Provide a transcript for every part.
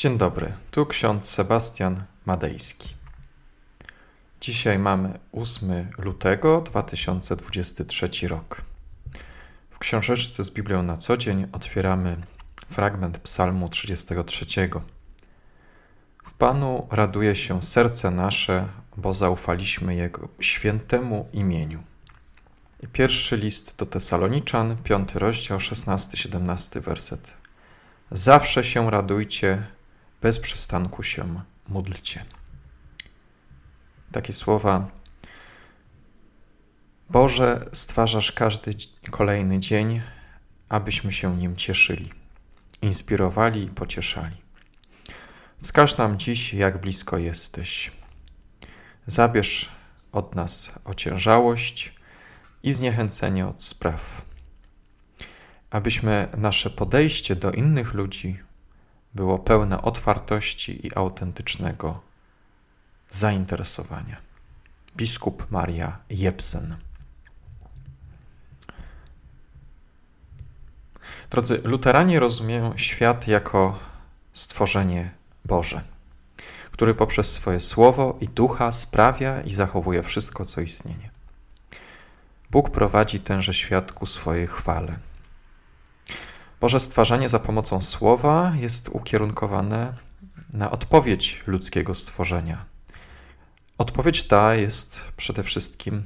Dzień dobry, tu ksiądz Sebastian Madejski. Dzisiaj mamy 8 lutego 2023 rok. W książeczce z Biblią na co dzień otwieramy fragment Psalmu 33. W Panu raduje się serce nasze, bo zaufaliśmy Jego świętemu imieniu. Pierwszy list do Tesaloniczan, piąty rozdział, 16-17 werset. Zawsze się radujcie, bez przystanku się módlcie. Takie słowa. Boże, stwarzasz każdy kolejny dzień, abyśmy się nim cieszyli, inspirowali i pocieszali. Wskaż nam dziś, jak blisko jesteś. Zabierz od nas ociężałość i zniechęcenie od spraw, abyśmy nasze podejście do innych ludzi było pełne otwartości i autentycznego zainteresowania. Biskup Maria Jebsen. Drodzy, luteranie rozumieją świat jako stworzenie Boże, który poprzez swoje słowo i ducha sprawia i zachowuje wszystko, co istnieje. Bóg prowadzi tenże świat ku swojej chwale. Boże stwarzanie za pomocą słowa jest ukierunkowane na odpowiedź ludzkiego stworzenia. Odpowiedź ta jest przede wszystkim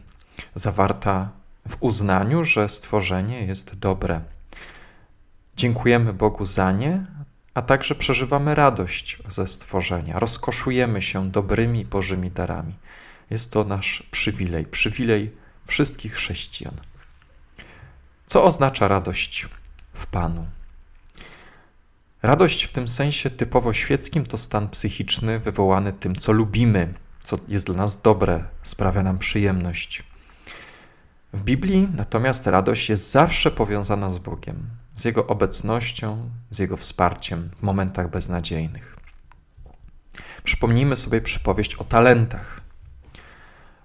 zawarta w uznaniu, że stworzenie jest dobre. Dziękujemy Bogu za nie, a także przeżywamy radość ze stworzenia. Rozkoszujemy się dobrymi Bożymi darami. Jest to nasz przywilej, przywilej wszystkich chrześcijan. Co oznacza radość? W Panu. Radość w tym sensie typowo świeckim to stan psychiczny wywołany tym, co lubimy, co jest dla nas dobre, sprawia nam przyjemność. W Biblii natomiast radość jest zawsze powiązana z Bogiem, z Jego obecnością, z Jego wsparciem w momentach beznadziejnych. Przypomnijmy sobie przypowieść o talentach.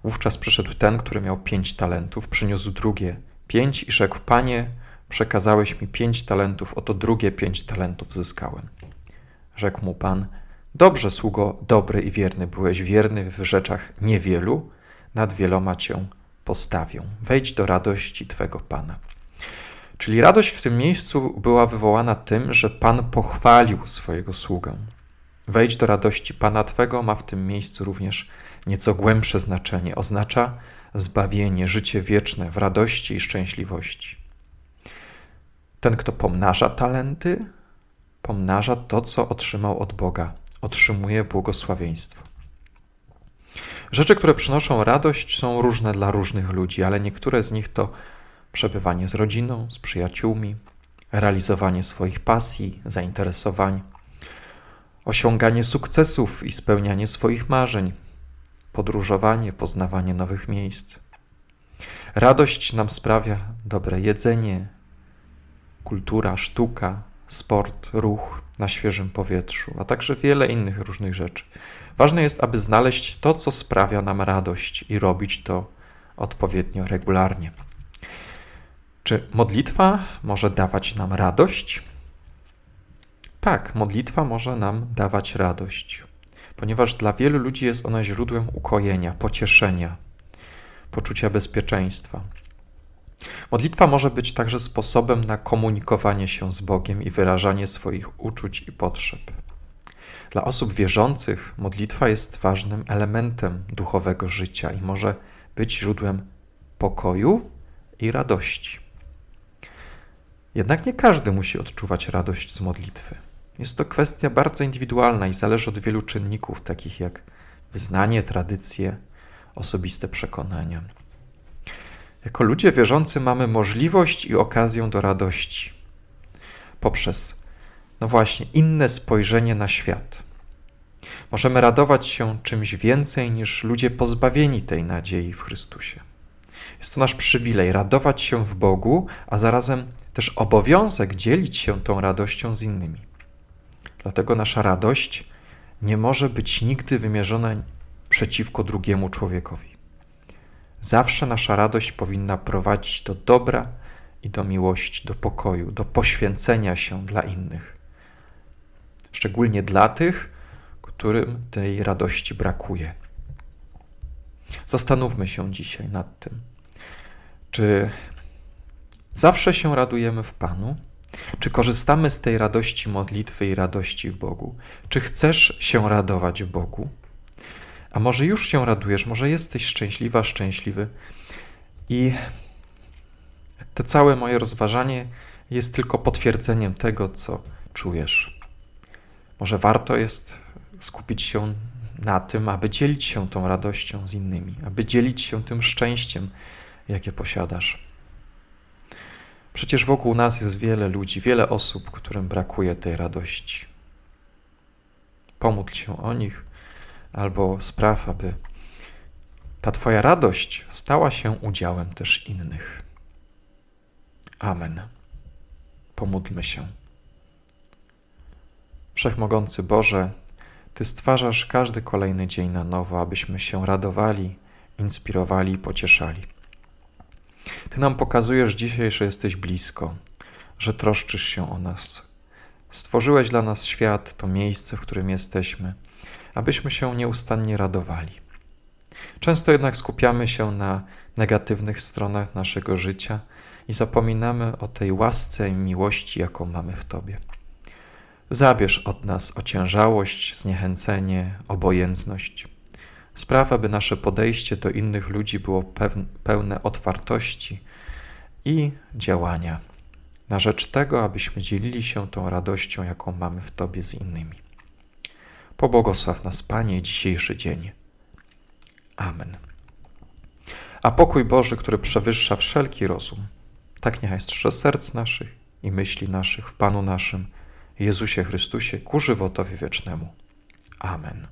Wówczas przyszedł ten, który miał pięć talentów, przyniósł drugie pięć i rzekł: Panie, Przekazałeś mi pięć talentów, oto drugie pięć talentów zyskałem. Rzekł mu pan: Dobrze, sługo, dobry i wierny, byłeś wierny w rzeczach niewielu, nad wieloma cię postawią. Wejdź do radości twego pana. Czyli radość w tym miejscu była wywołana tym, że pan pochwalił swojego sługę. Wejdź do radości pana twego ma w tym miejscu również nieco głębsze znaczenie. Oznacza zbawienie, życie wieczne w radości i szczęśliwości. Ten, kto pomnaża talenty, pomnaża to, co otrzymał od Boga, otrzymuje błogosławieństwo. Rzeczy, które przynoszą radość, są różne dla różnych ludzi, ale niektóre z nich to przebywanie z rodziną, z przyjaciółmi, realizowanie swoich pasji, zainteresowań, osiąganie sukcesów i spełnianie swoich marzeń, podróżowanie, poznawanie nowych miejsc. Radość nam sprawia dobre jedzenie, kultura, sztuka, sport, ruch na świeżym powietrzu, a także wiele innych różnych rzeczy. Ważne jest, aby znaleźć to, co sprawia nam radość i robić to odpowiednio regularnie. Czy modlitwa może dawać nam radość? Tak, modlitwa może nam dawać radość, ponieważ dla wielu ludzi jest ona źródłem ukojenia, pocieszenia, poczucia bezpieczeństwa. Modlitwa może być także sposobem na komunikowanie się z Bogiem i wyrażanie swoich uczuć i potrzeb. Dla osób wierzących modlitwa jest ważnym elementem duchowego życia i może być źródłem pokoju i radości. Jednak nie każdy musi odczuwać radość z modlitwy. Jest to kwestia bardzo indywidualna i zależy od wielu czynników, takich jak wyznanie, tradycje, osobiste przekonania. Jako ludzie wierzący mamy możliwość i okazję do radości poprzez, no właśnie, inne spojrzenie na świat. Możemy radować się czymś więcej niż ludzie pozbawieni tej nadziei w Chrystusie. Jest to nasz przywilej radować się w Bogu, a zarazem też obowiązek dzielić się tą radością z innymi. Dlatego nasza radość nie może być nigdy wymierzona przeciwko drugiemu człowiekowi. Zawsze nasza radość powinna prowadzić do dobra i do miłości, do pokoju, do poświęcenia się dla innych. szczególnie dla tych, którym tej radości brakuje. Zastanówmy się dzisiaj nad tym, czy zawsze się radujemy w Panu, czy korzystamy z tej radości modlitwy i radości w Bogu? Czy chcesz się radować w Bogu? Może już się radujesz, może jesteś szczęśliwa, szczęśliwy i to całe moje rozważanie jest tylko potwierdzeniem tego, co czujesz. Może warto jest skupić się na tym, aby dzielić się tą radością z innymi, aby dzielić się tym szczęściem, jakie posiadasz. Przecież wokół nas jest wiele ludzi, wiele osób, którym brakuje tej radości. Pomódl się o nich, albo spraw, aby ta Twoja radość stała się udziałem też innych. Amen. Pomódlmy się. Wszechmogący Boże, Ty stwarzasz każdy kolejny dzień na nowo, abyśmy się radowali, inspirowali i pocieszali. Ty nam pokazujesz dzisiaj, że jesteś blisko, że troszczysz się o nas. Stworzyłeś dla nas świat, to miejsce, w którym jesteśmy, abyśmy się nieustannie radowali. Często jednak skupiamy się na negatywnych stronach naszego życia i zapominamy o tej łasce i miłości, jaką mamy w Tobie. Zabierz od nas ociężałość, zniechęcenie, obojętność. Spraw, aby nasze podejście do innych ludzi było pełne otwartości i działania na rzecz tego, abyśmy dzielili się tą radością, jaką mamy w Tobie z innymi. Pobłogosław nas, Panie, dzisiejszy dzień. Amen. A pokój Boży, który przewyższa wszelki rozum, tak niechaj strzeże serc naszych i myśli naszych w Panu naszym, Jezusie Chrystusie, ku żywotowi wiecznemu. Amen.